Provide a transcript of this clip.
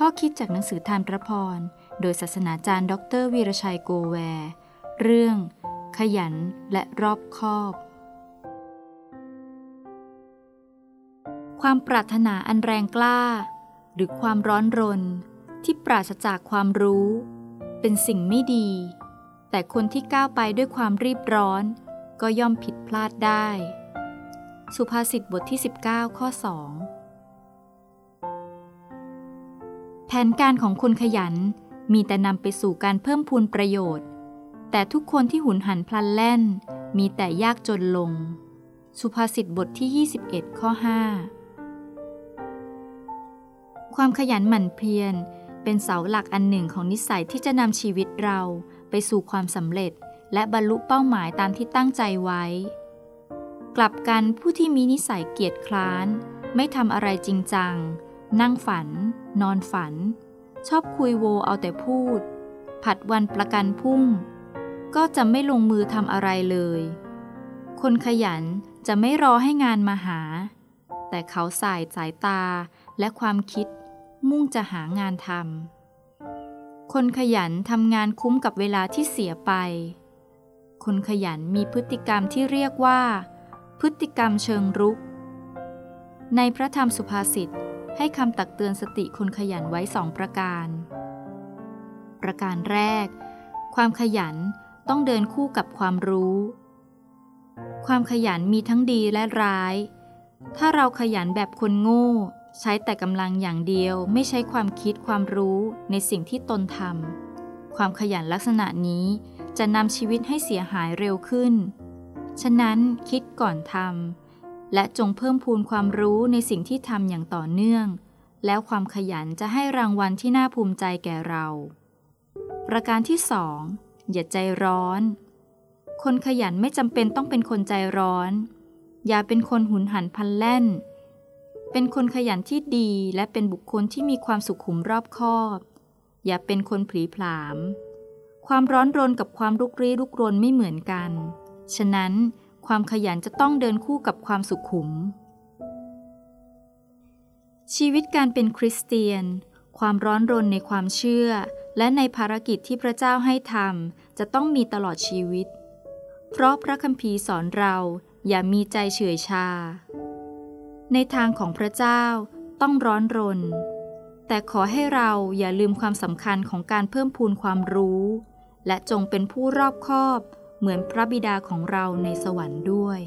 ข้อคิดจากหนังสือทานพระพร โดยศาสนาจารย์ดรวีรชัยโกแวร์เรื่อง ขยันและรอบคอบ ความปรารถนาอันแรงกล้า หรือความร้อนรน ที่ปราศจากความรู้ เป็นสิ่งไม่ดี แต่คนที่ก้าวไปด้วยความรีบร้อน ก็ย่อมผิดพลาดได้ สุภาษิตบทที่ 19 ข้อ 2 แผนการของคนขยันมีแต่นำไปสู่การเพิ่มพูนประโยชน์ แต่ทุกคนที่หุนหันพลันแล่น มีแต่ยากจนลง สุภาษิตบทที่ 21 ข้อ 5 ความขยันหมั่นเพียรเป็นเสาหลักอันหนึ่งของนิสัยที่จะนำชีวิตเราไปสู่ความสำเร็จ และบรรลุเป้าหมายตามที่ตั้งใจไว้ กลับกันผู้ที่มีนิสัยเกียจคร้าน ไม่ทำอะไรจริงจัง นั่งฝัน นอนฝัน ชอบคุยโวเอาแต่พูด ผัดวันประกันพุ่ง ก็จะไม่ลงมือทำอะไรเลย คนขยันจะไม่รอให้งานมาหา แต่เขาสายสายตาและความคิดมุ่งจะหางานทำ คนขยันทำงานคุ้มกับเวลาที่เสียไป คนขยันมีพฤติกรรมที่เรียกว่า พฤติกรรมเชิงรุก ในพระธรรมสุภาษิต ให้คำตักเตือนสติคนขยันไว้สองประการ ประการแรก ความขยันต้องเดินคู่กับความรู้ ความขยันมีทั้งดีและร้าย ถ้าเราขยันแบบคนโง่ ใช้แต่กำลังอย่างเดียวไม่ใช้ความคิดความรู้ในสิ่งที่ตนทำความขยันลักษณะนี้จะนำชีวิตให้เสียหายเร็วขึ้น ฉะนั้นคิดก่อนทำ และจงเพิ่มพูนความรู้ในสิ่งที่ทำอย่างต่อเนื่อง แล้วความขยันจะให้รางวัลที่น่าภูมิใจแก่เรา ประการที่สองอย่าใจร้อน คนขยันไม่จำเป็นต้องเป็นคนใจร้อน อย่าเป็นคนหุนหันพันแล่น เป็นคนขยันที่ดีและเป็นบุคคลที่มีความสุขุมรอบคอบ อย่าเป็นคนผลีผลาม ความร้อนรนกับความรุกรี้รุกรนไม่เหมือนกัน ฉะนั้น ความขยันจะต้องเดินคู่กับความสุขุม ชีวิตการเป็นคริสเตียน ความร้อนรนในความเชื่อ และในภารกิจที่พระเจ้าให้ทำจะต้องมีตลอดชีวิต เพราะพระคัมภีร์สอนเราอย่ามีใจเฉื่อยชา ในทางของพระเจ้าต้องร้อนรน แต่ขอให้เราอย่าลืมความสำคัญของการเพิ่มพูนความรู้ และจงเป็นผู้รอบคอบ เหมือนพระบิดาของเราในสวรรค์ด้วย